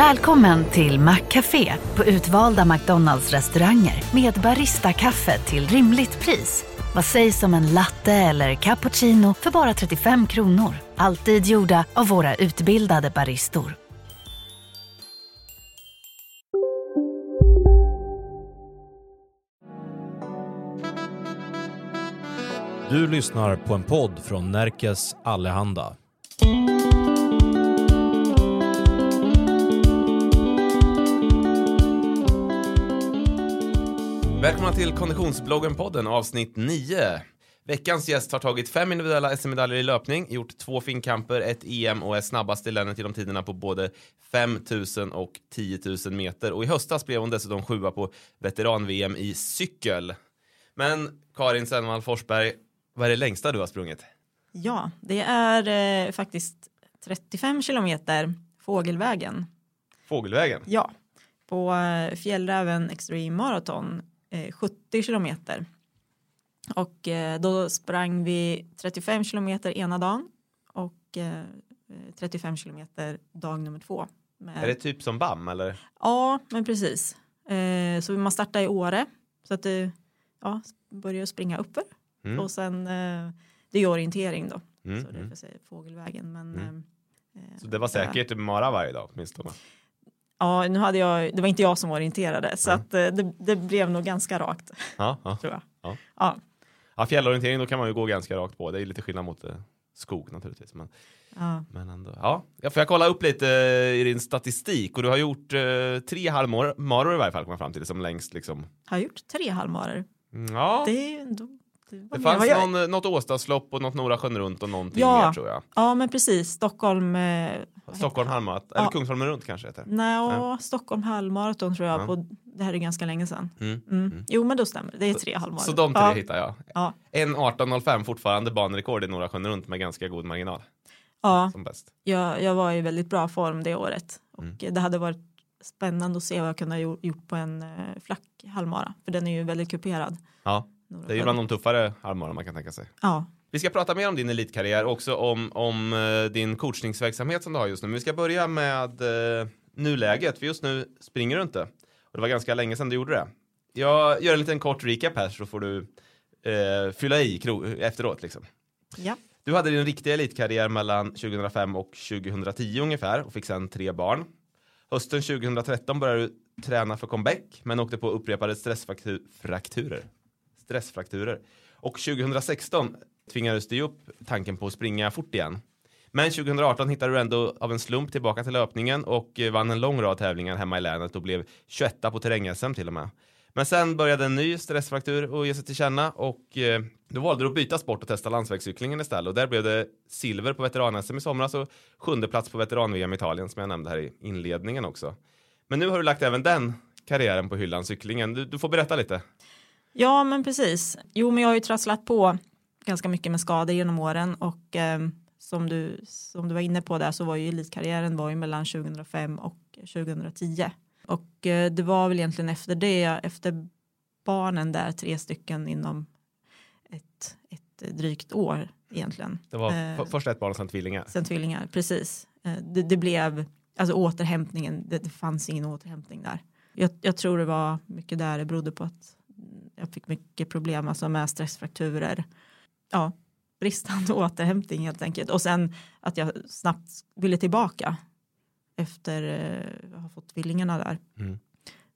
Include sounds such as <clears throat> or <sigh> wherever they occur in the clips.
Välkommen till Maccafé på utvalda McDonalds restauranger med Baristakaffe till rimligt pris. Vad sägs om en latte eller cappuccino för bara 35 kronor? Alltid gjorda av våra utbildade baristor. Du lyssnar på en podd från Närkes Allehanda. Välkomna till Konditionsbloggen-podden avsnitt 9. Veckans gäst har tagit fem individuella SM-medaljer i löpning, gjort två finkamper, ett EM och är snabbast i länet genom tiderna på både 5000 och 10 000 meter. Och i höstas blev hon dessutom sjua på veteran-VM i cykel. Men Karin Sennvall Forsberg, vad är det längsta du har sprungit? Ja, det är eh, faktiskt 35 kilometer fågelvägen. Fågelvägen? Ja, på eh, Fjällräven Extreme Marathon, 70 kilometer. Och eh, då sprang vi 35 kilometer ena dagen och eh, 35 kilometer dag nummer två. Med... Är det typ som BAM eller? Ja, men precis. Eh, så man startar i Åre så att det ja, börjar springa uppför Mm. och sen eh, det är orientering då. Mm, Så det är mm. för sig fågelvägen. Men, Mm. eh, Så det var säkert mara varje dag åtminstone? Ja, nu hade jag, det var inte jag som orienterade så Mm. att eh, det, det blev nog ganska rakt Ja, ja. tror jag. Ja. Ja, ja, fjällorientering då kan man ju gå ganska rakt på. Det är lite skillnad mot eh, skog naturligtvis. Men, ja. men ändå. Ja, jag får jag kolla upp lite eh, i din statistik och du har gjort eh, tre halvmaror i varje fall kom jag fram till som längst liksom. Har gjort tre halvmarer. Mm, Ja, det, ändå det fanns jag- någon, eh, något Åstaslopp och något Nora sjön runt och någonting Ja. mer tror jag. Ja, men precis. Stockholm. Eh, Stockholm heter halvmarat, eller Ja. Kungsholmen runt kanske heter. Nej, ja. Stockholm halvmaraton tror jag. Ja. På, det här är ganska länge sedan. Mm. Mm. Jo, men då stämmer det. Det är tre halvmarer. Så de tre ja. hittar jag. Ja. En 18.05 fortfarande banrekord i Nora sjön runt med ganska god marginal Ja, som bäst. jag, jag var i väldigt bra form det året. Och Mm. det hade varit spännande att se vad jag kunde ha gjort- gjort på en eh, flack halvmara. För den är ju väldigt kuperad. Ja, Norra det är ju bland de tuffare halvmaror man kan tänka sig. Ja, Vi ska prata mer om din elitkarriär och också om, om eh, din coachningsverksamhet som du har just nu. Men vi ska börja med eh, nuläget, för just nu springer du inte. Och det var ganska länge sedan du gjorde det. Jag gör en liten kort recap här så får du eh, fylla i efteråt. Liksom. ja. Du hade din riktiga elitkarriär mellan 2005 och 2010 ungefär och fick sedan tre barn. Hösten 2013 började du träna för comeback men åkte på upprepade stressfrakturer. Stressfrakturer. Och 2016 tvingades du upp tanken på att springa fort igen. Men 2018 hittade du ändå av en slump tillbaka till löpningen och vann en lång rad tävlingar hemma i länet och blev 21 på terräng-SM till och med. Men sen började en ny stressfraktur att ge sig till känna och eh, då valde du att byta sport och testa landsvägscyklingen istället och där blev det silver på veteran-SM i somras och sjunde plats på veteran-VM i Italien som jag nämnde här i inledningen också. Men nu har du lagt även den karriären på hyllan, cyklingen. Du, du får berätta lite. Ja, men precis. Jo, men jag har ju trasslat på ganska mycket med skador genom åren och eh, som, du, som du var inne på där så var ju elitkarriären var ju mellan 2005 och 2010. Och eh, det var väl egentligen efter det, efter barnen där, tre stycken inom ett, ett drygt år egentligen. Det var Eh, först ett barn och sen tvillingar. Sen tvillingar, precis. Eh, Det, det blev, alltså återhämtningen, det, det fanns ingen återhämtning där. Jag, jag tror det var mycket där det berodde på att jag fick mycket problem alltså med stressfrakturer. Ja, bristande <laughs> återhämtning helt enkelt. Och sen att jag snabbt ville tillbaka efter eh, att ha fått tvillingarna där. Mm.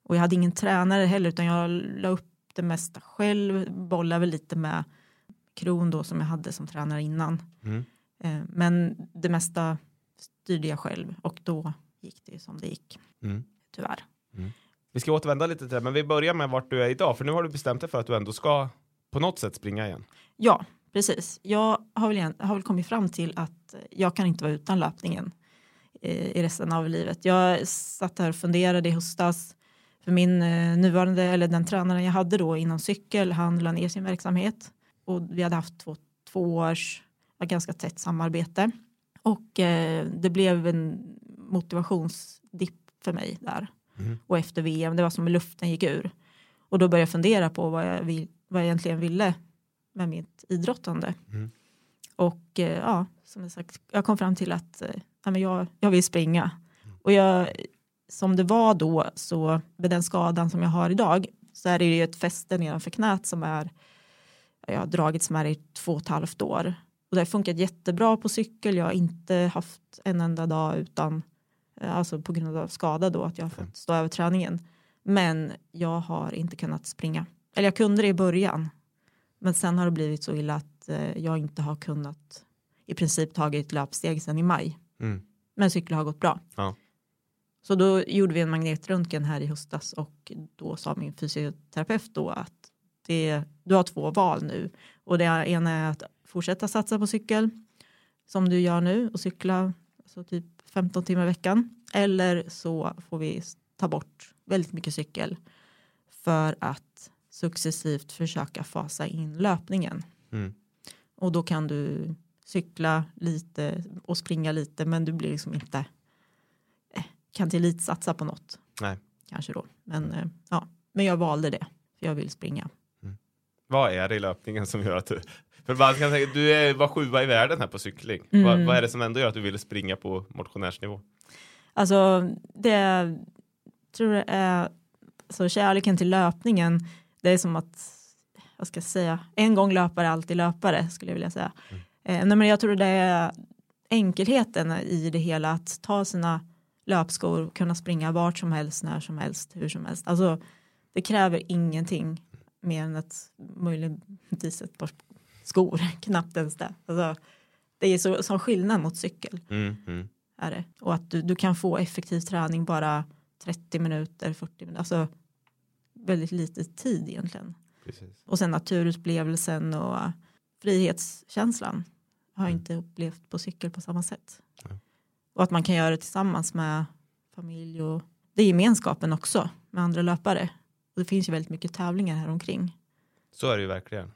Och jag hade ingen tränare heller utan jag la upp det mesta själv, bollade väl lite med Kron då som jag hade som tränare innan. Mm. Eh, Men det mesta styrde jag själv och då gick det som det gick. Mm. Tyvärr. Vi ska återvända lite till det, men vi börjar med vart du är idag, för nu har du bestämt dig för att du ändå ska på något sätt springa igen. Ja, precis. Jag har väl, igen- har väl kommit fram till att jag kan inte vara utan löpningen eh, i resten av livet. Jag satt här och funderade i höstas för min eh, nuvarande, eller den tränaren jag hade då inom cykel, han la ner sin verksamhet och vi hade haft två, två års ganska tätt samarbete och eh, det blev en motivationsdipp för mig där Mm. och efter VM, det var som luften gick ur och då började jag fundera på vad jag, vill, vad jag egentligen ville med mitt idrottande. Mm. Och eh, ja, som jag sagt, jag kom fram till att eh, ja, men jag, jag vill springa. Och jag, som det var då så med den skadan som jag har idag så är det ju ett fäste nedanför knät som är jag har dragits med i två och ett halvt år och det har funkat jättebra på cykel. Jag har inte haft en enda dag utan alltså på grund av skada då att jag har fått stå över träningen. Men jag har inte kunnat springa. Eller jag kunde det i början. Men sen har det blivit så illa att eh, jag inte har kunnat i princip tagit löpsteg sen i maj. Mm. Men cykla har gått bra. Ja. Så då gjorde vi en magnetröntgen här i höstas och då sa min fysioterapeut då att det, du har två val nu och det ena är att fortsätta satsa på cykel som du gör nu och cykla alltså typ 15 timmar i veckan eller så får vi ta bort väldigt mycket cykel för att successivt försöka fasa in löpningen. Mm. Och då kan du cykla lite och springa lite men du blir liksom inte eh, kan till lite satsa på något. Nej. Kanske då. Men, eh, ja. men jag valde det för jag vill springa. Vad är det i löpningen som gör att du... För man kan tänka, du är, var sjua i världen här på cykling. Mm. Vad, vad är det som ändå gör att du ville springa på motionärsnivå? Alltså det tror jag är så kärleken till löpningen det är som att vad ska jag säga en gång löpare alltid löpare skulle jag vilja säga. Eh, nej, men jag tror det är enkelheten i det hela att ta sina löpskor och kunna springa vart som helst när som helst hur som helst. Alltså det kräver ingenting mer än ett möjligtvis <laughs> ett par skor <laughs> knappt ens det. Alltså, det är så som skillnad mot cykel Mm, mm. är det. Och att du, du kan få effektiv träning bara 30 minuter, 40 minuter, alltså väldigt lite tid egentligen. Precis. Och sen naturupplevelsen och frihetskänslan har jag inte upplevt på cykel på samma sätt. Nej. Och att man kan göra det tillsammans med familj och det är gemenskapen också med andra löpare. Och det finns ju väldigt mycket tävlingar här omkring. Så är det ju verkligen.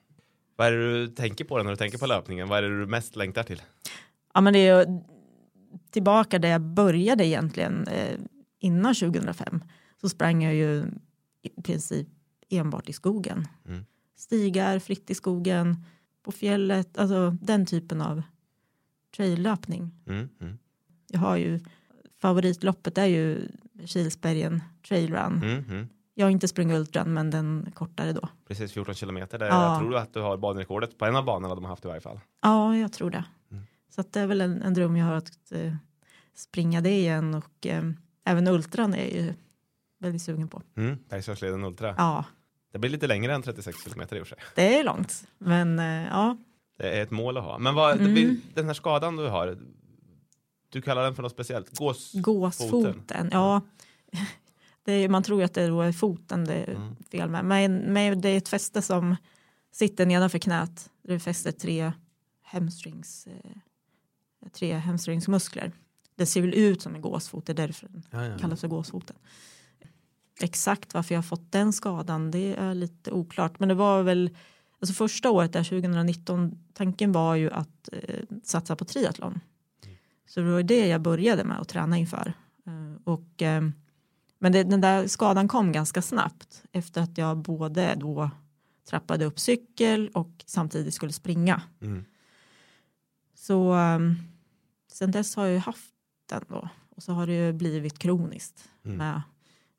Vad är det du tänker på när du tänker på löpningen? Vad är det du mest längtar till? Ja men det är ju tillbaka där jag började egentligen eh, innan 2005 så sprang jag ju i princip enbart i skogen. Mm. Stigar, fritt i skogen, på fjället, alltså den typen av traillöpning. Mm, mm. Jag har ju favoritloppet är ju Kilsbergen trail run. Mm, mm. Jag har inte sprungit ultran men den kortare då. Precis 14 kilometer. Där Ja. Jag tror att du har banrekordet på en av banorna de har haft i varje fall. Ja, jag tror det. Mm. Så det är väl en, en dröm jag har att eh, springa det igen och eh, även ultran är ju väldigt sugen på. Mm. Bergslagsleden Ultra. Ja, Det blir lite längre än 36 kilometer i och för sig. det är långt, men eh, ja, Det är ett mål att ha. Men vad, Mm. blir, den här skadan du har, du kallar den för något speciellt? Gås? gåsfoten. Ja, det är, man tror ju att det är foten det är Mm. fel med. Men, men det är ett fäste som sitter nedanför knät. Det fäster tre hamstrings, eh, tre hamstringsmuskler. Det ser väl ut som en gåsfot, det är därför den Ja, ja. kallas för gåsfoten. Exakt varför jag har fått den skadan det är lite oklart. Men det var väl alltså första året där 2019 tanken var ju att eh, satsa på triathlon. Så det var det jag började med att träna inför. Eh, och, eh, men det, den där skadan kom ganska snabbt efter att jag både då trappade upp cykel och samtidigt skulle springa. Mm. Så um, sen dess har jag ju haft den då. Och så har det ju blivit kroniskt Mm. med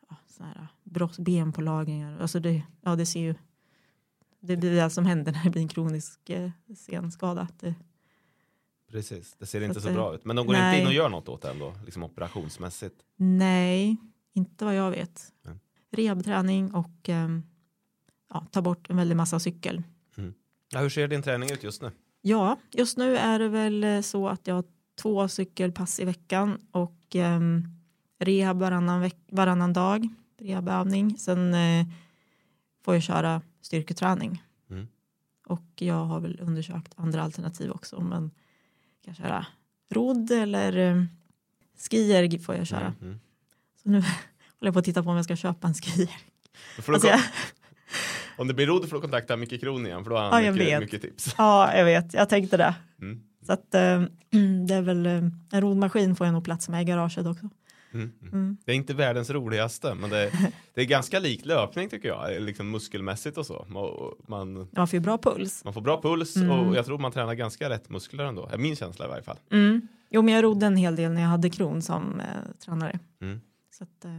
ja, såna här brott, benpålagringar. Alltså det, ja, det ser ju det blir det som händer när det blir en kronisk eh, senskada. Det, Precis, det ser Så inte så det- bra ut. Men de går Nej. inte in och gör något åt det ändå, liksom operationsmässigt. nej, inte vad jag vet. Rehabträning och ehm, ja, ta bort en väldig massa cykel. Ja, hur ser din träning ut just nu? Ja, just nu är det väl eh, så att jag har två cykelpass i veckan och um, rehab varannan, veck- varannan dag, rehabövning. Sen eh, får jag köra styrketräning. Mm. Och jag har väl undersökt andra alternativ också, men jag kan köra rodd eller eh, skier får jag köra. Mm, mm. Så nu <laughs> håller jag på att titta på om jag ska köpa en du Alltså, jag, Om det blir rodd får du kontakta Micke Kron igen för då har Ja, han jag mycket, mycket tips. ja, jag vet, jag tänkte det. Mm. Så att eh, <clears throat> det är väl eh, en rodmaskin får jag nog plats med i garaget också. Mm. Mm. Mm. Det är inte världens roligaste men det, <laughs> det är ganska likt löpning tycker jag, liksom muskelmässigt och så. Man, Man får ju bra puls. man får bra puls Mm. och jag tror man tränar ganska rätt muskler ändå. Är min känsla i varje fall. Mm. Jo, men jag rodde en hel del när jag hade Kron som eh, tränare. Så att, eh,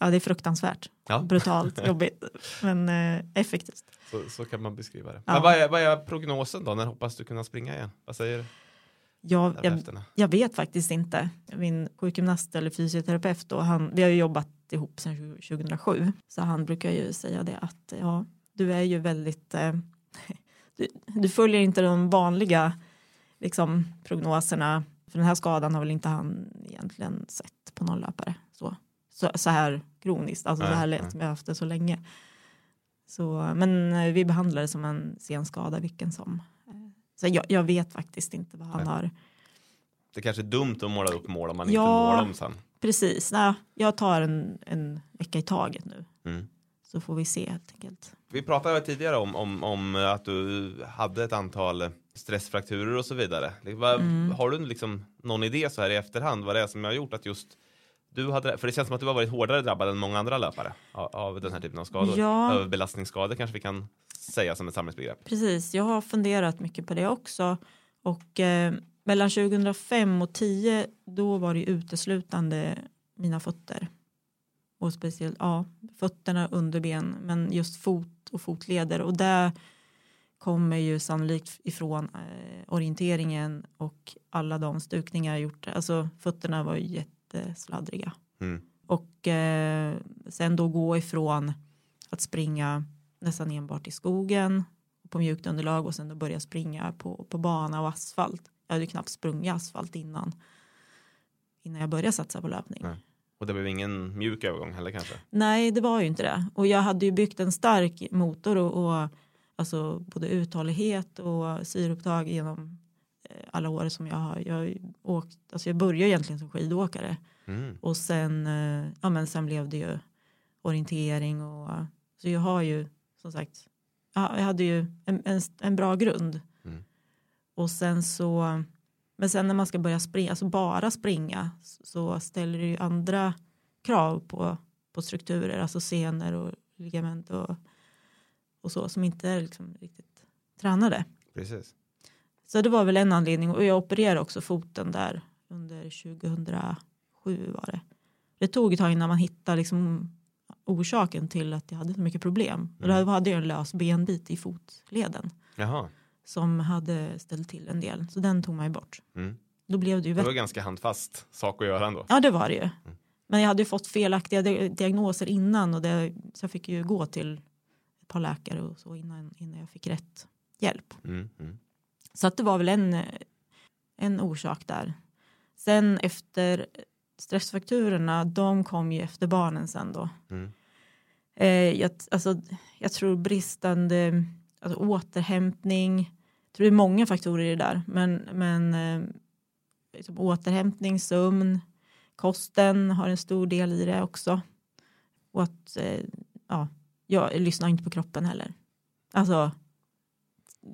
ja, det är fruktansvärt. Ja. <laughs> Brutalt, jobbigt, men eh, effektivt. Så, så kan man beskriva det. Ja. Vad, är, vad är prognosen då? När hoppas du kunna springa igen? Vad säger Jag, jag, terapeuterna? jag vet faktiskt inte. Min sjukgymnast eller fysioterapeut, då, han, vi har ju jobbat ihop sedan 2007. Så han brukar ju säga det att ja, du är ju väldigt... Eh, <laughs> du, du följer inte de vanliga liksom, prognoserna. För den här skadan har väl inte han egentligen sett på någon löpare. Så, så, så här kroniskt, alltså så här lätt som jag haft det så länge. Så, men eh, vi behandlar det som en sen skada vilken som. Eh, Så jag, jag vet faktiskt inte vad han Nej. har. Det kanske är dumt att måla upp mål om man Ja. inte når dem sen. Precis, nej, jag tar en, en vecka i taget nu. Mm. Så får vi se helt enkelt. Vi pratade tidigare om, om, om att du hade ett antal stressfrakturer och så vidare. Mm. Har du liksom någon idé så här i efterhand vad det är som har gjort att just du hade, för det känns som att du har varit hårdare drabbad än många andra löpare av, av den här typen av skador. Ja. Överbelastningsskador kanske vi kan säga som ett samhällsbegrepp. Precis, jag har funderat mycket på det också. Och eh, mellan 2005 och 10 då var det uteslutande mina fötter. Och speciellt ja, fötterna, underben, men just fot och fotleder. Och där kommer ju sannolikt ifrån eh, orienteringen och alla de stukningar jag gjort. Alltså fötterna var ju jättesladdriga. Mm. Och eh, sen då gå ifrån att springa nästan enbart i skogen på mjukt underlag och sen då börja springa på, på bana och asfalt. Jag hade ju knappt sprungit asfalt innan. Innan jag började satsa på löpning. Nej. Och det blev ingen mjuk övergång heller kanske. Nej, det var ju inte det. Och jag hade ju byggt en stark motor och, och alltså både uthållighet och syreupptag genom alla år som jag har. Jag, har åkt, alltså jag började egentligen som skidåkare Mm. och sen, eh, ja, men sen blev det ju orientering och så jag har ju som sagt, ja, jag hade ju en, en, en bra grund. Mm. Och sen så, men sen när man ska börja springa, alltså bara springa så, så ställer det ju andra krav på, på strukturer, alltså senor och ligament och, och så som inte är liksom riktigt tränade. Precis. Så det var väl en anledning och jag opererade också foten där under 2007 var det. Det tog ett tag innan man hittade liksom orsaken till att jag hade så mycket problem. Och Mm. då hade jag en lös benbit i fotleden Jaha. som hade ställt till en del. Så den tog man ju bort. Mm. Då blev det ju Det var ganska handfast sak att göra ändå. Ja det var det ju. Men jag hade ju fått felaktiga di- diagnoser innan och det, så jag fick ju gå till ett par läkare och så innan, innan jag fick rätt hjälp. Mm. Mm. Så att det var väl en, en orsak där. Sen efter stressfakturorna, de kom ju efter barnen sen då. Mm. Eh, jag, alltså, jag tror bristande alltså, återhämtning, jag tror det är många faktorer i det där, men, men eh, liksom, återhämtning, sömn, kosten har en stor del i det också. Och att, eh, ja, jag lyssnar inte på kroppen heller. Alltså,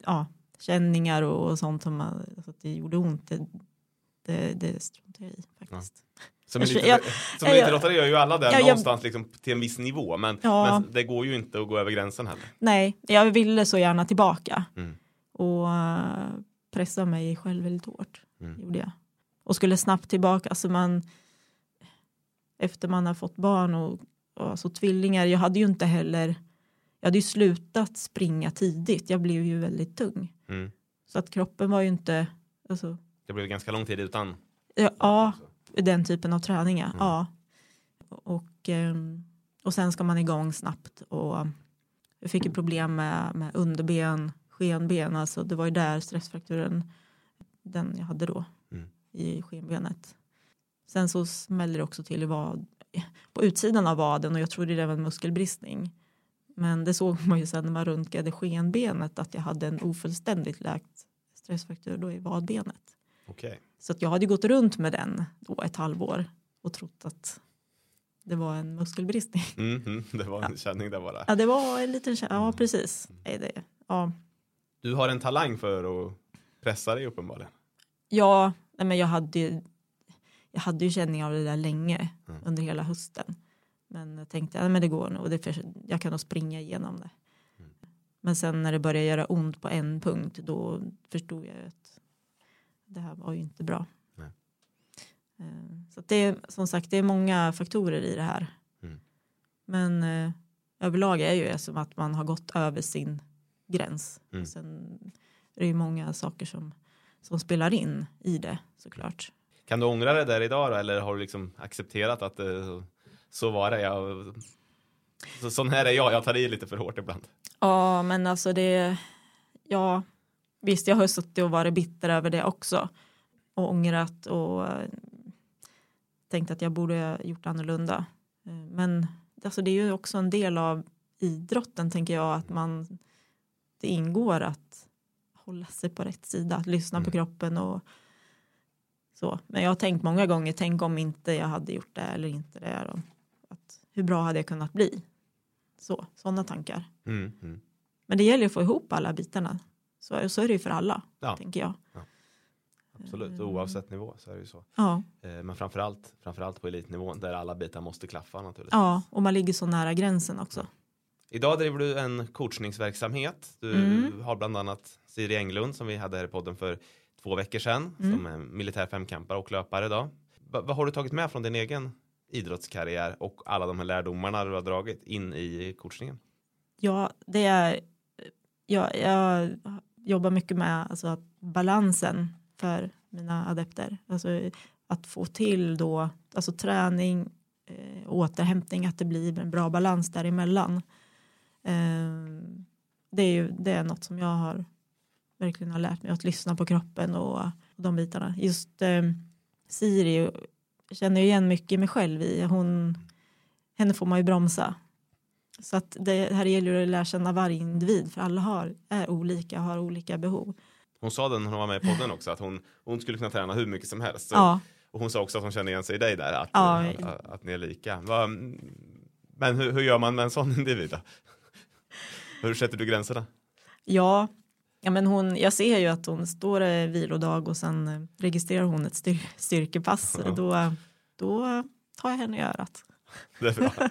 ja, känningar och, och sånt som man, alltså, att det gjorde ont, det, det, det struntar jag i faktiskt. Jag- jag- som jag- elitidrottare gör ju alla det Ja, jag- någonstans liksom, till en viss nivå. Men, Ja. men det går ju inte att gå över gränsen heller. Nej, jag ville så gärna tillbaka. Mm. Och uh, pressa mig själv väldigt hårt. Mm. Gjorde jag. Och skulle snabbt tillbaka. Alltså man, efter man har fått barn och, och alltså tvillingar. Jag hade ju inte heller. Jag hade ju slutat springa tidigt. Jag blev ju väldigt tung. Mm. Så att kroppen var ju inte. Alltså, Det blev ganska lång tid utan. ja, ja, den typen av träningar. Mm. Ja. Och, ehm, och sen ska man igång snabbt. Och jag fick ju problem med, med underben, skenben. Alltså det var ju där stressfrakturen, den jag hade då Mm. i skenbenet. Sen så smällde det också till vad, på utsidan av vaden och jag trodde det var en muskelbristning. Men det såg man ju sen när man röntgade skenbenet att jag hade en ofullständigt läkt stressfraktur då i vadbenet. Okej. Så att jag hade gått runt med den då ett halvår och trott att det var en muskelbristning. <laughs> Mm, mm, det var en känning där bara. Ja, det var en liten kä- Ja, precis. Nej, det, ja, Du har en talang för att pressa dig uppenbarligen. ja nej, men jag hade ju jag hade ju känning av det där länge Mm. under hela hösten. Men jag tänkte ja, men det går nog. Det för, jag kan nog springa igenom det. Mm. Men sen när det började göra ont på en punkt då förstod jag att det här var ju inte bra. Nej. Eh, Så att det är som sagt det är många faktorer i det här. Mm. Men eh, överlag är ju det som att man har gått över sin gräns. Mm. Sen är det ju många saker som, som spelar in i det såklart. Kan du ångra det där idag då, eller har du liksom accepterat att eh, så var det? Jag, så, sån här är jag, jag tar i lite för hårt ibland. Ja, men alltså det, ja, visst jag har suttit och varit bitter över det också och ångrat och eh, tänkt att jag borde ha gjort annorlunda. Eh, Men alltså det är ju också en del av idrotten tänker jag att man det ingår att hålla sig på rätt sida, att lyssna på Mm. kroppen och så. Men jag har tänkt många gånger, tänk om inte jag hade gjort det eller inte det. Då. Hur bra hade jag kunnat bli? Så, sådana tankar. Mm, mm. Men det gäller att få ihop alla bitarna. Så, så är det ju för alla, Ja. tänker jag. Absolut, Mm. oavsett nivå så är det ju så. Ja, Eh, Men framförallt, framförallt på elitnivån där alla bitar måste klaffa naturligtvis. ja, och man ligger så nära gränsen också. Idag driver du en coachningsverksamhet. Du Mm. har bland annat Siri Englund som vi hade här i podden för två veckor sedan Mm. som är militär femkampare och löpare idag. Va- vad har du tagit med från din egen idrottskarriär och alla de här lärdomarna du har dragit in i coachningen? Ja, det är, jag, jag jobbar mycket med alltså, att balansen för mina adepter. Alltså, att få till då, alltså träning, eh, återhämtning, att det blir en bra balans däremellan. Eh, det, är ju, det är något som jag har verkligen har lärt mig att lyssna på kroppen och, och de bitarna. Just eh, Siri känner igen mycket mig själv i. Hon, henne får man ju bromsa. Så att det här gäller att lära känna varje individ för alla har, är olika och har olika behov. Hon sa det när hon var med i podden också att hon, hon skulle kunna träna hur mycket som helst. Så, Ja, Och hon sa också att hon känner igen sig i dig där, att, Ja. att, att, att ni är lika. Va, men hur, hur gör man med en sån individ då? Hur sätter du gränserna? ja, ja men hon, jag ser ju att hon står vilodag och sen eh, registrerar hon ett styr, styrkepass. Ja. Då, då tar jag henne i örat. Det är bra. <laughs>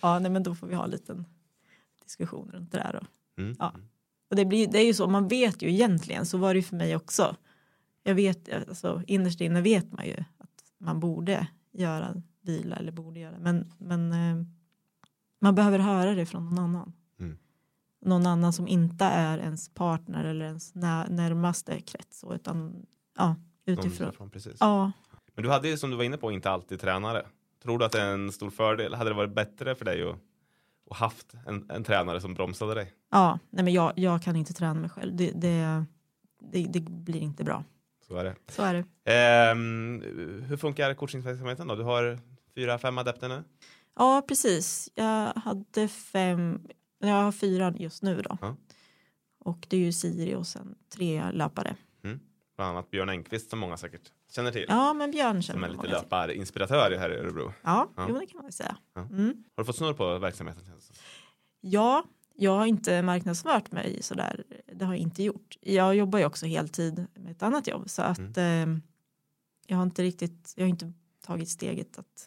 Ja, nej, men då får vi ha en liten diskussion runt det där. Då. Mm. Ja. Och det, blir, det är ju så, man vet ju egentligen, så var det ju för mig också. Jag vet, alltså, innerst inne vet man ju att man borde göra vila eller borde göra, men, men eh, man behöver höra det från någon annan. Någon annan som inte är ens partner eller ens när, närmaste krets, utan ja, utifrån. Utifrån, precis. Ja, Men du hade ju som du var inne på inte alltid tränare. Tror du att det är en stor fördel? Hade det varit bättre för dig att, att haft en, en tränare som bromsade dig? ja nej, men jag, jag kan inte träna mig själv. Det, det, det, det blir inte bra. Så är det. Så är det. Ehm, hur funkar coachningsverksamheten då? Du har fyra, fem adepter nu. Ja, precis. Jag hade fem, jag har fyra just nu då. Ja. Och det är ju Siri och sen tre löpare. Bland annat Björn Engqvist som många säkert känner till. Ja, men Björn som känner är lite löparinspiratör här i Örebro. Ja, Ja. Jo, det kan man väl säga. Ja. Mm. Har du fått snurr på verksamheten? som? Ja, jag har inte marknadsfört mig sådär. Det har jag inte gjort. Jag jobbar ju också heltid med ett annat jobb så att eh, jag har inte riktigt, jag har inte tagit steget att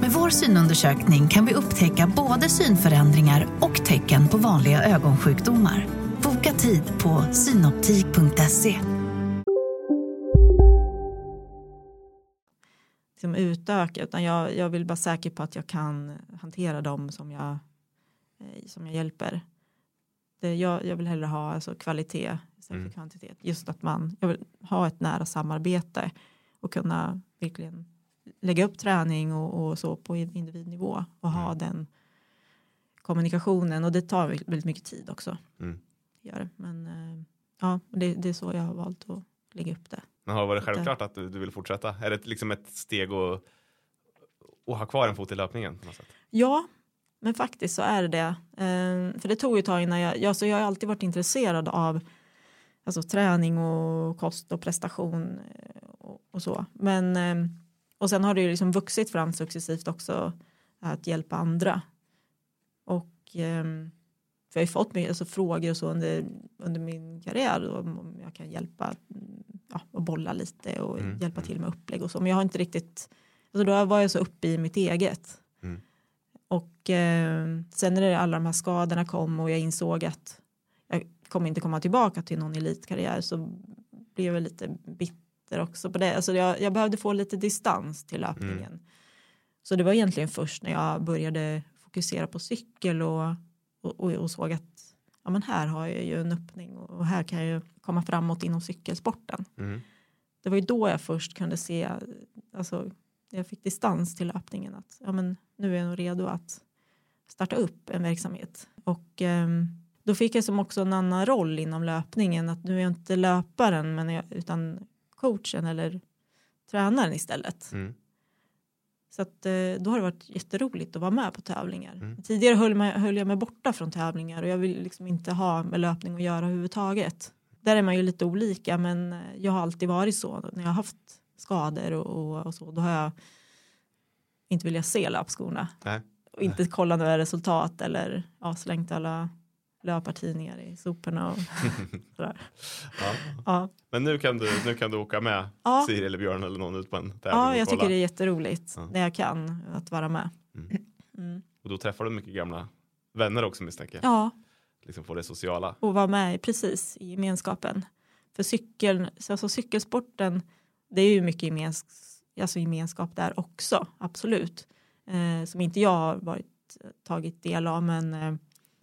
Med vår synundersökning kan vi upptäcka både synförändringar och tecken på vanliga ögonsjukdomar. Boka tid på synoptik.se. liksom utöka utan jag, jag vill vara säker på att jag kan hantera dem som jag, eh, som jag hjälper. Det, jag, jag vill hellre ha alltså, kvalitet istället Mm. för kvantitet. Just att man, jag vill ha ett nära samarbete och kunna verkligen lägga upp träning och, och så på individnivå och ha Mm. den kommunikationen och det tar väldigt mycket tid också. Mm. Gör. Men eh, ja, det, det är så jag har valt att lägga upp det. Men har det varit självklart att du, du vill fortsätta? Är det liksom ett steg att, att ha kvar en fot i löpningen? På något sätt? Ja, men faktiskt så är det det. Eh, för det tog ju ett tag innan jag, jag, så jag har alltid varit intresserad av alltså, träning och kost och prestation eh, och, och så. Men eh, och sen har det ju liksom vuxit fram successivt också att hjälpa andra. Och för jag har ju fått mycket alltså, frågor och så under, under min karriär om jag kan hjälpa ja, och bolla lite och Mm, hjälpa mm. till med upplägg och så. Men jag har inte riktigt, alltså då var jag så uppe i mitt eget. Mm. Och eh, sen när det alla de här skadorna kom och jag insåg att jag kommer inte komma tillbaka till någon elitkarriär så blev jag lite bitter också på det. Alltså jag, jag behövde få lite distans till löpningen. Så det var egentligen först när jag började fokusera på cykel och, och, och, och såg att ja, men här har jag ju en öppning och här kan jag ju komma framåt inom cykelsporten. Mm. Det var ju då jag först kunde se, alltså jag fick distans till löpningen att ja, men nu är jag nog redo att starta upp en verksamhet. Och ehm, då fick jag som också en annan roll inom löpningen att nu är jag inte löparen men jag, utan coachen eller tränaren istället. Mm. Så att, eh, då har det varit jätteroligt att vara med på tävlingar. Mm. Tidigare höll, man, höll jag mig borta från tävlingar och jag vill liksom inte ha med löpning att göra överhuvudtaget. Där är man ju lite olika men eh, jag har alltid varit så. När jag har haft skador och, och, och så då har jag inte velat se löpskorna. Nej. Och inte kolla några resultat eller ja, slängt alla löpartidningar i soporna. Och, <laughs> sådär. Ja. Ja. Men nu kan, du, nu kan du åka med Ja. Siri eller Björn eller någon ut på en tävling ja, jag tycker det är jätteroligt Ja. när jag kan att vara med. Mm. Mm. Och då träffar du mycket gamla vänner också misstänker jag. Ja, Liksom få det sociala. och vara med precis i gemenskapen. För cykeln, så alltså cykelsporten, det är ju mycket gemens, alltså gemenskap där också, absolut. Eh, som inte jag har varit, tagit del av, men, eh,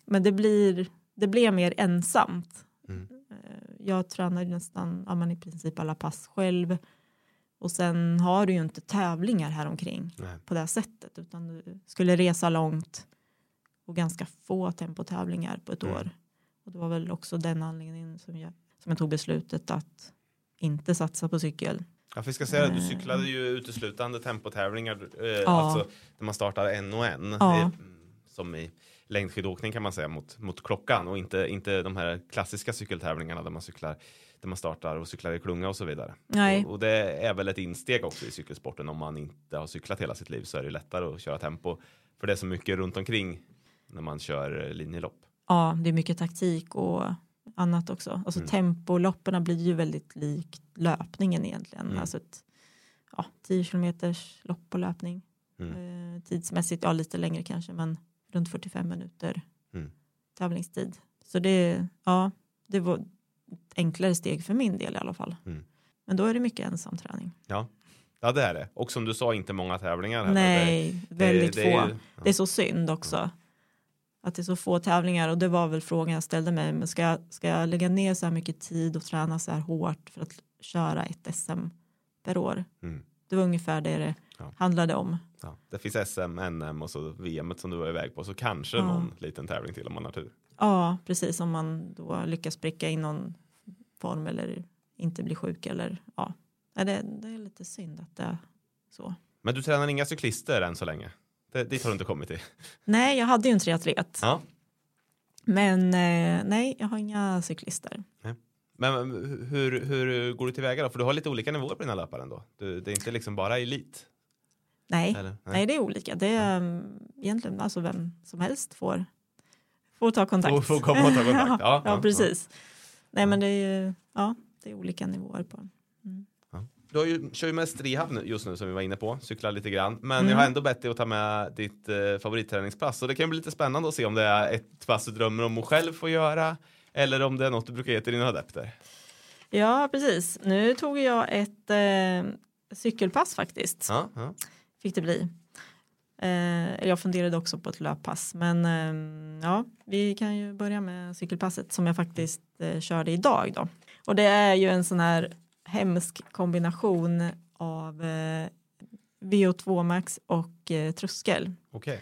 men det, blir, det blir mer ensamt. Mm. Eh, jag tränar ju nästan ja, men i princip alla pass själv. Och sen har du ju inte tävlingar här omkring Nej. på det sättet utan du skulle resa långt och ganska få tempotävlingar på ett Mm. år. Och det var väl också den anledningen som jag, som jag tog beslutet att inte satsa på cykel. Ja, för jag ska säga det, du Eh. cyklade ju uteslutande tempotävlingar. Eh, Ja. Alltså när man startar en och en. Ja. Som i längdskidåkning kan man säga mot, mot klockan och inte, inte de här klassiska cykeltävlingarna där man cyklar där man startar och cyklar i klunga och så vidare. Nej, Och, och det är väl ett insteg också i cykelsporten om man inte har cyklat hela sitt liv så är det lättare att köra tempo. För det är så mycket runt omkring när man kör linjelopp. ja, det är mycket taktik och annat också. Alltså Mm. tempoloppen blir ju väldigt likt löpningen egentligen. Mm. Alltså ett ja, 10 kilometers lopp på löpning. Mm. Eh, tidsmässigt, ja lite längre kanske, men runt 45 minuter Mm. tävlingstid. Så det, ja, det var ett enklare steg för min del i alla fall. Mm. Men då är det mycket ensam träning. Ja. ja, det är det. Och som du sa, inte många tävlingar. heller. Nej, det, väldigt det, få. är ja. Det är så synd också. Att det är så få tävlingar och det var väl frågan jag ställde mig. Men ska jag, ska jag lägga ner så här mycket tid och träna så här hårt för att köra ett SM per år? Mm. Det var ungefär det det Ja. handlade om. Ja, det finns SM, NM och så VM som du var iväg på. Så kanske Ja. någon liten tävling till om man har tur. Ja, precis om man då lyckas pricka in någon form eller inte blir sjuk eller ja. Nej, Det, det är lite synd att det är så. Men du tränar inga cyklister än så länge? Det, dit har du inte kommit till? Nej, jag hade ju en triatlet. Ja. Men eh, nej, jag har inga cyklister. Men men hur, hur går du tillväga då? För du har lite olika nivåer på dina löpare ändå. Du, det är inte liksom bara elit. Nej, Eller? nej. det är olika. Det är um, egentligen alltså vem som helst får, får ta kontakt. Får- får komma och ta kontakt. <laughs> Ja, ja, ja, precis. Nej, men det är ju ja, det är olika nivåer på. Du har ju, kör ju mest rehab nu- just nu som vi var inne på, cyklar lite grann. Men Mm. jag har ändå bett dig att ta med ditt eh, favoritträningspass. Så det kan bli lite spännande att se om det är ett pass du drömmer om att själv få göra. Eller om det är något du brukar ge till dina adepter. Ja, precis. Nu tog jag ett eh, cykelpass faktiskt. Ja, ja. Fick det bli. Eh, jag funderade också på ett löppass. Men eh, ja, vi kan ju börja med cykelpasset som jag faktiskt eh, körde idag då. Och det är ju en sån här hemsk kombination av eh, VO2 max och eh, tröskel. Okej.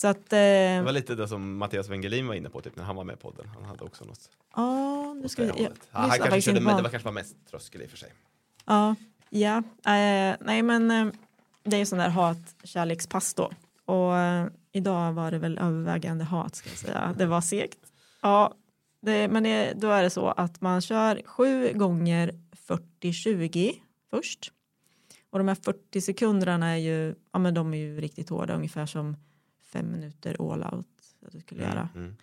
Så att, Det eh, var lite det som Mattias Wengelin var inne på typ, när han var med i podden. Han hade också något ja, nu ska det vi. Ja, han kanske körde, men det var kanske var mest tröskel i och för sig. Ja, ja. Eh, nej men eh, det är ju sån där hat-kärlekspass då. Och eh, idag var det väl övervägande hat ska jag säga. Det var segt. Ja, det, men det, då är det så att man kör sju gånger 40-20 först. Och de här 40 sekunderna är ju, ja, men de är ju riktigt hårda, ungefär som fem minuter all out. Att du skulle göra. Mm.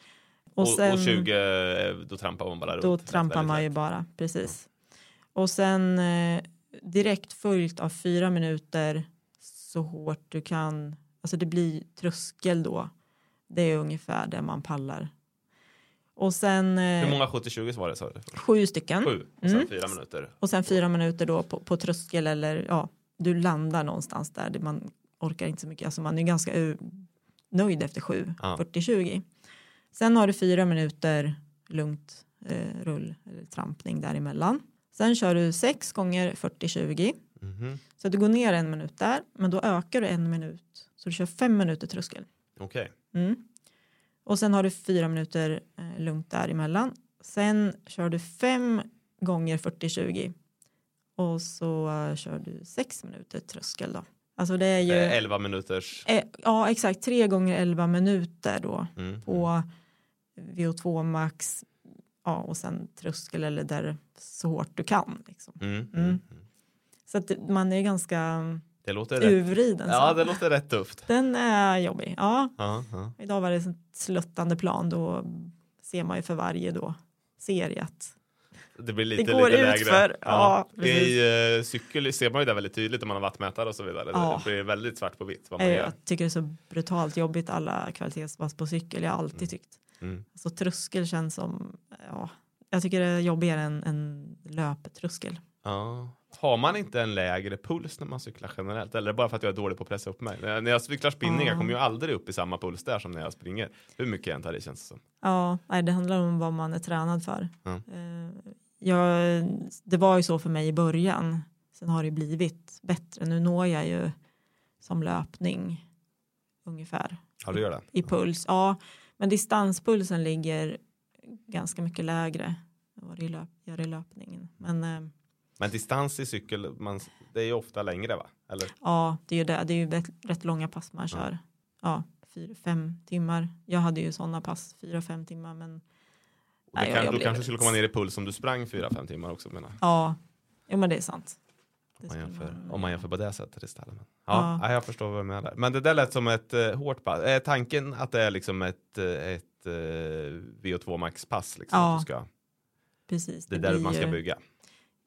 Och, sen, och 20, eh, då trampar man bara runt. då trampar man ju bara, precis. Och sen eh, direkt följt av fyra minuter så hårt du kan, alltså det blir tröskel då. Det är ungefär det man pallar. Och sen lätt. Hur eh, många 70-20 var det? Sa du? sju stycken. Sju och sen Mm. fyra minuter. Och sen fyra minuter då på, på tröskel eller ja, du landar någonstans där. Man orkar inte så mycket. Alltså man är ganska nöjd efter sju, Ja. 40-20. Sen har du fyra minuter lugnt eh, rull eller trampning däremellan. Sen kör du sex gånger 40-20. Mhm. Så du går ner en minut där, men då ökar du en minut. Så du kör fem minuter tröskel. Okej. Mm. Och sen har du fyra minuter eh, lugnt däremellan. Sen kör du fem gånger 40-20. Och så eh, kör du sex minuter tröskel då. Alltså det är ju, Eh, 11 minuters. eh, ja exakt, tre gånger 11 minuter då Mm. på VO2 max. Ja, och sen tröskel eller där så hårt du kan. Liksom. Mm. Mm. Mm. Mm. Så att man är ganska Det låter urvriden. Ja, det låter rätt tufft. Den är jobbig. Ja, Ja, ja. Idag var det ett sluttande plan. Då ser man ju för varje då serie att Det blir lite, Det går lite lägre. för- ja, precis. I uh, cykel ser man ju det väldigt tydligt när man har vattmätare och så vidare. Ja. Det blir väldigt svart på vitt vad man eh, gör. jag tycker det är så brutalt jobbigt alla kvalitetspass på cykel. Jag har alltid tyckt. Mm. Så tröskel känns som, ja, jag tycker det är jobbigare än, än löptröskel. Ja. Har man inte en lägre puls när man cyklar generellt? Eller bara för att jag är dålig på att pressa upp mig? När jag cyklar spinning, jag Ja. kommer ju aldrig upp i samma puls där som när jag springer. Hur mycket jag än tar i känns det som. Ja, nej, det handlar om vad man är tränad för. Ja. Jag, det var ju så för mig i början. Sen har det blivit bättre. Nu når jag ju som löpning ungefär Ja, du gör det? i puls. Ja, men distanspulsen ligger ganska mycket lägre än vad det löp, gör i löpningen. Men eh, Men distans i cykel, man, det är ju ofta längre va? Eller? ja, det är ju det. Det är ju rätt, rätt långa pass man kör. Ja, fyra, fem timmar. Jag hade ju sådana pass, fyra, fem timmar. Men Nej, jag- kan, jag då blev kanske skulle komma ner i puls om du sprang 4-5 timmar också menar. jag. ja, jo, men det är sant. Det Om man, jämför, man- om man jämför på det sättet istället. Men, ja, Ja. ja. jag förstår vad du menar. Men det där lät som ett eh, hårt pass. Är tanken att det är liksom ett, eh, ett eh, VO2 max-pass? Liksom, Ja, att du ska, Precis. det är där man ska ju- bygga.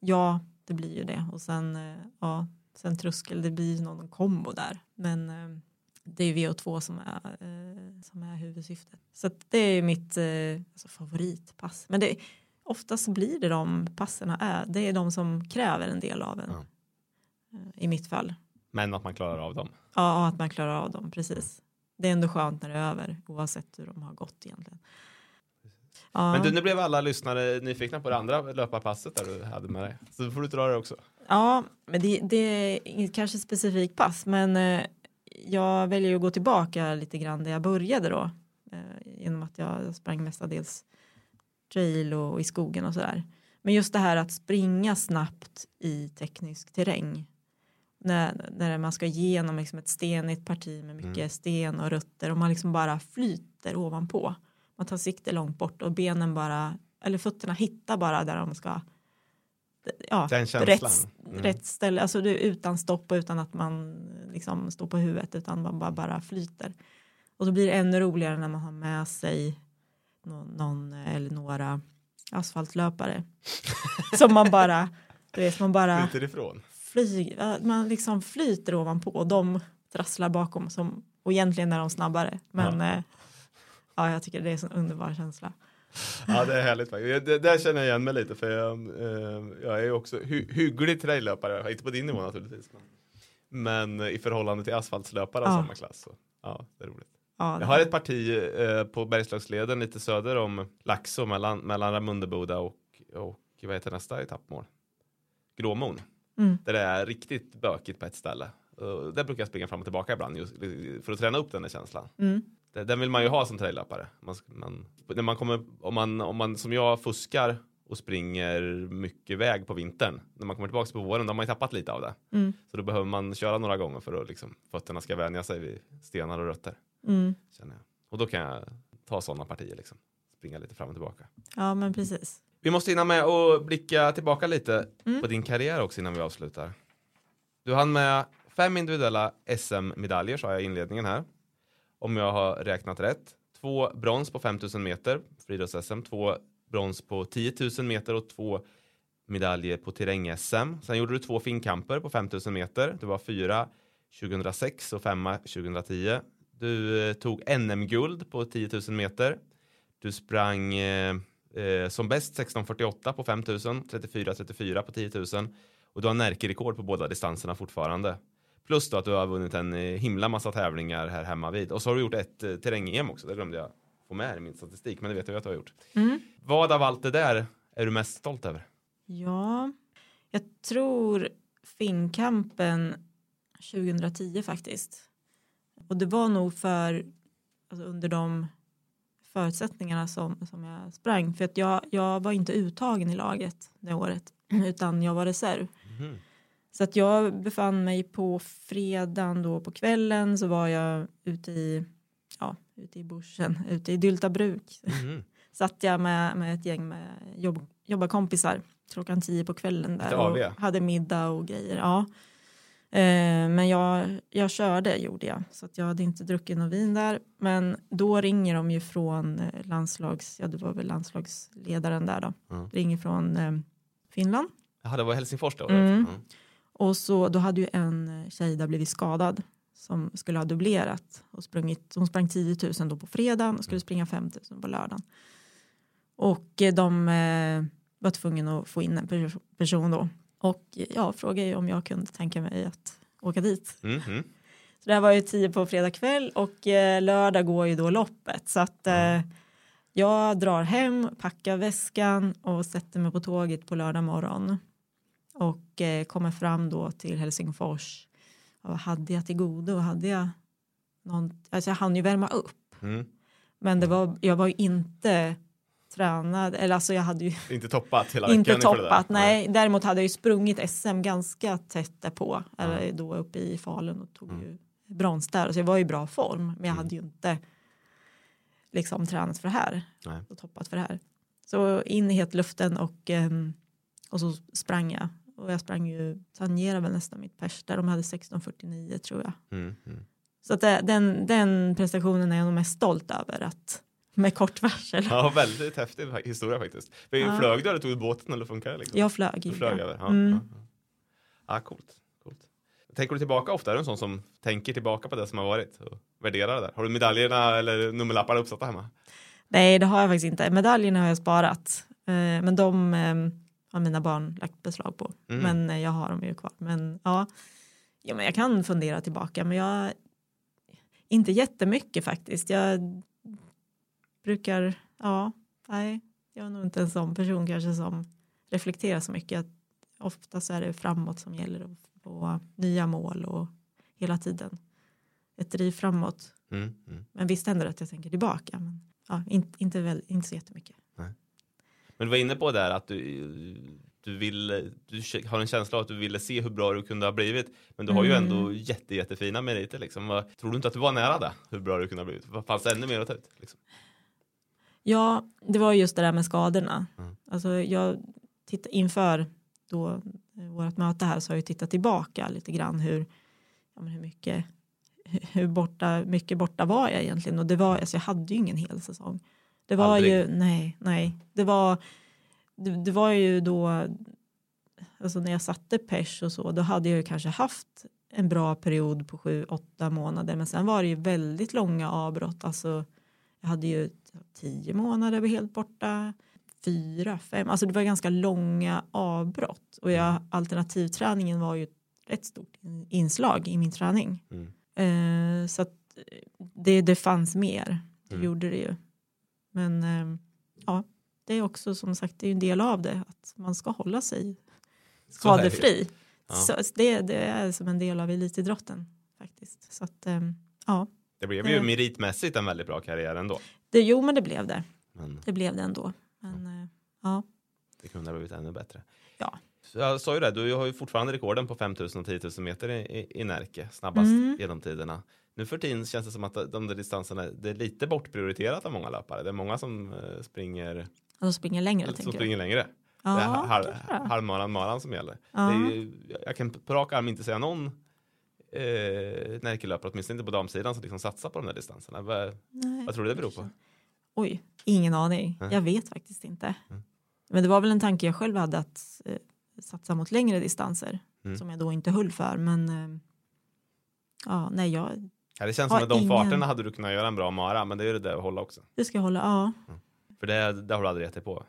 Ja, det blir ju det. Och sen, eh, ja, sen tröskel, det blir någon kombo där. Men eh, det är VO2 som är, eh, som är huvudsyftet. Så det är mitt eh, alltså favoritpass. Men det, oftast blir det de passerna är. Det är de som kräver en del av en. Ja. Eh, I mitt fall. Men att man klarar av dem. Ja, att man klarar av dem, precis. Det är ändå skönt när det är över, oavsett hur de har gått egentligen. Ja. Men du, nu blev alla lyssnare nyfikna på det andra löparpasset där du hade med dig. Så då får du dra det också. Ja, men det, det är inget kanske specifikt pass, men eh, jag väljer att gå tillbaka lite grann där jag började då. Eh, genom att jag sprang mestadels trail och i skogen och sådär. Men just det här att springa snabbt i teknisk terräng. När, när man ska igenom liksom ett stenigt parti med mycket Mm. sten och rötter och man liksom bara flyter ovanpå. Man tar sikte långt bort och benen bara, eller fötterna hittar bara där de ska ja, Den känslan. rätt, Mm. rätt ställe, alltså det, är utan stopp och utan att man liksom står på huvudet utan man bara, bara flyter. Och så blir det ännu roligare när man har med sig någon, någon eller några asfaltlöpare <laughs> som man bara, du vet, man bara Flyter ifrån. flyger, man liksom flyter ovanpå och de trasslar bakom som, och egentligen är de snabbare. Men ja. ja, jag tycker det är en underbar känsla. Ja, det är härligt faktiskt. Det, där känner jag igen mig lite för jag, eh, jag är ju också hy hygglig traillöpare, inte på din nivå naturligtvis. Men, men i förhållande till asfaltslöpare av Ja. samma klass. Så, ja, det är roligt. Ja, Jag har ett parti eh, på Bergslagsleden lite söder om Laxå mellan, mellan Ramundeboda och, och vad heter nästa etappmål? Gråmon. Mm. Där det är riktigt bökigt på ett ställe. Uh, där brukar jag springa fram och tillbaka ibland just, för att träna upp den där känslan. Mm. Den vill man ju ha som traillöpare. Man, man, när man kommer, om, man, om man som jag fuskar och springer mycket väg på vintern. När man kommer tillbaka på våren då har man ju tappat lite av det. Mm. Så då behöver man köra några gånger för att liksom, fötterna ska vänja sig vid stenar och rötter. Mm. Känner jag. Och då kan jag ta sådana partier liksom. Springa lite fram och tillbaka. Ja, men precis. Vi måste hinna med och blicka tillbaka lite Mm. på din karriär också innan vi avslutar. Du hann med fem individuella SM-medaljer sa jag i inledningen här. Om jag har räknat rätt. Två brons på 5000 meter, friidrotts-SM, två brons på 10 000 meter och två medaljer på terräng-SM. Sen gjorde du två finkamper på 5000 meter. Du var fyra 2006 och femma 2010. Du eh, tog NM-guld på 10 000 meter. Du sprang eh, eh, som bäst 16.48 på 5000, 34.34 på 10 000 och du har Närke-rekord på båda distanserna fortfarande. Plus då att du har vunnit en eh, himla massa tävlingar här hemma vid. Och så har du gjort ett eh, terräng-EM också, det glömde jag få med i min statistik, men det vet jag att du har gjort. Mm. Vad av allt det där är du mest stolt över? Ja, jag tror Finnkampen 2010 faktiskt. Och det var nog för alltså under de förutsättningarna som, som jag sprang. För att jag, jag var inte uttagen i laget det året utan jag var reserv. Mhm. Så att jag befann mig på fredagen då på kvällen så var jag ute i, ja, ute i bushen, <laughs> ute i Dyltabruk. Mhm. <laughs> Satt jag med, med ett gäng med jobb, jobbarkompisar klockan tio på kvällen där och hade middag och grejer. Ja. Eh, men jag, jag körde gjorde jag så att jag hade inte druckit någon vin där. Men då ringer de ju från eh, landslags, ja det var väl landslagsledaren där då. Mm. Ringer från eh, Finland. Jaha, det var Helsingfors då? Mm. Mm. Och så då hade ju en tjej där blivit skadad som skulle ha dubblerat och sprungit. Hon sprang 10 000 då på fredagen och skulle springa 5 000 på lördagen. Och eh, de eh, var tvungna att få in en pers- person då. Och eh, jag frågade ju om jag kunde tänka mig att åka dit. Mhm. Så det här var ju 10 på fredag kväll och eh, lördag går ju då loppet. Så att eh, jag drar hem, packar väskan och sätter mig på tåget på lördag morgon. Och eh, kommer fram då till Helsingfors. Och hade jag till godo? Hade jag någon, alltså jag hann ju värma upp. Mm. Men det var, jag var ju inte tränad, eller alltså jag hade ju <laughs> Inte toppat hela inte veckan där. toppat. Nej, däremot hade jag ju sprungit SM ganska tätt därpå. Eller då uppe i Falun och tog Mm. ju brons där. Så jag var i bra form. Men jag Mm. hade ju inte liksom tränat för det här. Nej. Och toppat för det här. Så in i hetluften och, ehm, och så sprang jag. Och jag sprang ju, tangerade väl nästan mitt pers där. De hade 16.49 tror jag. Mm. Mm. Så att det, den, den prestationen är jag nog mest stolt över. Att med kort varsel. Ja, väldigt häftig historia faktiskt. Men Ja. Flög du eller tog du båten eller funkar det? Liksom? Jag flög. Du flög jag. över? Ja, Mm. ja, ja. ja coolt, coolt. Tänker du tillbaka ofta? Är du en sån som tänker tillbaka på det som har varit och värderar det där? Har du medaljerna eller nummerlapparna uppsatta hemma? Nej, det har jag faktiskt inte. Medaljerna har jag sparat. Eh, men de eh, har mina barn lagt beslag på. Mm. Men eh, jag har dem ju kvar. Men ja, ja men jag kan fundera tillbaka. Men jag, inte jättemycket faktiskt. Jag brukar, ja, nej, jag är nog inte en sån person kanske som reflekterar så mycket. Oftast är det framåt som gäller och få nya mål och hela tiden ett driv framåt. Mm. Mm. Men visst händer det att jag tänker tillbaka. Men ja, inte, inte, väl, inte så jättemycket. Men du var inne på där att du, du, vill, du har en känsla av att du ville se hur bra du kunde ha blivit. Men du har ju Mm. ändå jätte, jättefina meriter. Liksom. Tror du inte att du var nära det? Hur bra du kunde ha blivit? Fanns det ännu mer att ta ut? Liksom? Ja, det var just det där med skadorna. Mm. Alltså jag tittar inför då eh, vårt möte här så har jag tittat tillbaka lite grann hur, ja, hur mycket hur borta, mycket borta var jag egentligen och det var, alltså jag hade ju ingen hel säsong. Det var Aldrig? ju, nej, nej, det var, det, det var ju då, alltså när jag satte pers och så, då hade jag ju kanske haft en bra period på sju, åtta månader, men sen var det ju väldigt långa avbrott, alltså jag hade ju tio månader var helt borta, fyra, fem, alltså det var ganska långa avbrott och jag, alternativträningen var ju ett rätt stort in- inslag i min träning. Mm. Eh, så att eh, det, det fanns mer, det Mm. gjorde det ju. Men eh, ja, det är också som sagt det är en del av det att man ska hålla sig Så skadefri. Ja. Så det, det är som en del av elitidrotten faktiskt. Så att eh, ja, Det blev Ja. ju meritmässigt en väldigt bra karriär ändå. det, jo men det blev det. Men Det blev det ändå. Men eh, ja, det kunde ha blivit ännu bättre. Ja. Så Jag sa ju det, du har ju fortfarande rekorden på 5000 och 10 000 meter i, i, i Närke, snabbast Mm. genom tiderna. Nu för tiden känns det som att de där distanserna, det är lite bortprioriterat av många löpare. Det är många som eh, springer, de springer längre som tänker du. springer längre. Ja, det är halv, halvmaran maran som gäller. Ja. Ju, jag kan på rak arm inte säga någon eh, Närkelöpare, åtminstone inte på damsidan, som liksom satsar på de där distanserna. Vad, Nej. vad tror du det beror på? Oj, ingen aning. Nej. Jag vet faktiskt inte. Mm. Men det var väl en tanke jag själv hade att eh, satsa mot längre distanser Mm. som jag då inte höll för. Men eh, ja, nej, jag, Ja, det känns som att de ingen- farterna hade du kunnat göra en bra mara, men det är det där att hålla också. det ska jag hålla. Ja. För det, det har du aldrig gett dig på.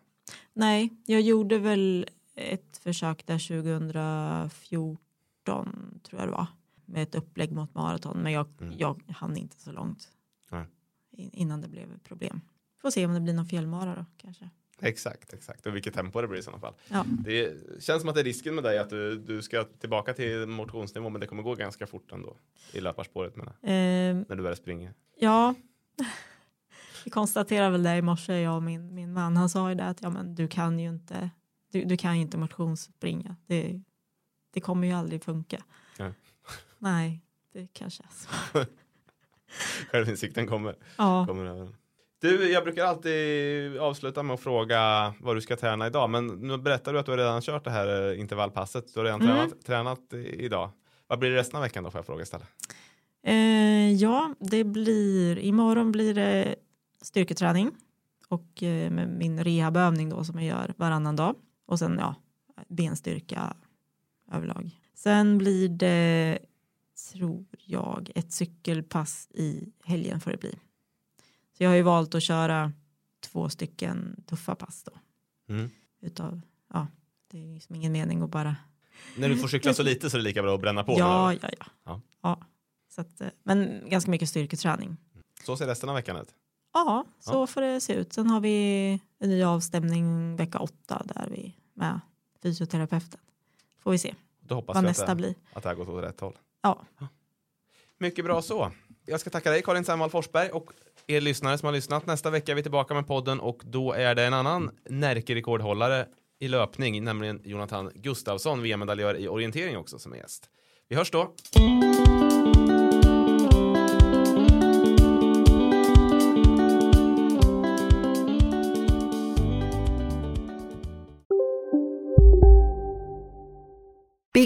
Nej, jag gjorde väl ett försök där 2014 tror jag det var med ett upplägg mot maraton. Men jag, Mm. jag hann inte så långt in- innan det blev problem. Får se om det blir någon fjällmara då kanske. Exakt, exakt. Och vilket tempo det blir i sådana fall. Ja. Det känns som att det är risken med dig att du, du ska tillbaka till motionsnivå, men det kommer gå ganska fort ändå i löparspåret menar jag, Eh, när du börjar springa. Ja, <laughs> vi konstaterade väl det i morse, jag och min, min man. Han sa ju det att ja, men du kan ju inte, du, du kan ju inte motionsspringa. Det, det kommer ju aldrig funka. Nej. Nej, det kanske är så. <laughs> Självinsikten kommer. Ja, kommer över. Du, jag brukar alltid avsluta med att fråga vad du ska träna idag, men nu berättar du att du har redan kört det här eh, intervallpasset. Du har redan Mm. tränat, tränat idag. Vad blir det resten av veckan då får jag fråga istället? eh, ja, det blir, imorgon blir det styrketräning och eh, med min rehabövning då som jag gör varannan dag. Och sen ja, benstyrka överlag. Sen blir det, tror jag, ett cykelpass i helgen får det bli. Så jag har ju valt att köra två stycken tuffa pass då. Mm. Utav, ja, det är liksom ingen mening att bara När du får cykla så lite så är det lika bra att bränna på. Ja, ja, ja. Ja. ja. Så att, eh, men ganska mycket styrketräning. Så ser resten av veckan ut. Ja, så Ja. får det se ut. Sen har vi en ny avstämning vecka åtta där vi med fysioterapeuten. Får vi se Då hoppas vad vi nästa att det, blir. att det har gått åt rätt håll. Ja. Mycket bra så. Jag ska tacka dig Karin Sandvall Forsberg och er lyssnare som har lyssnat. Nästa vecka är vi tillbaka med podden och då är det en annan Närke-rekordhållare i löpning, nämligen Jonathan Gustafsson, VM-medaljör i orientering också som är gäst. Vi hörs då.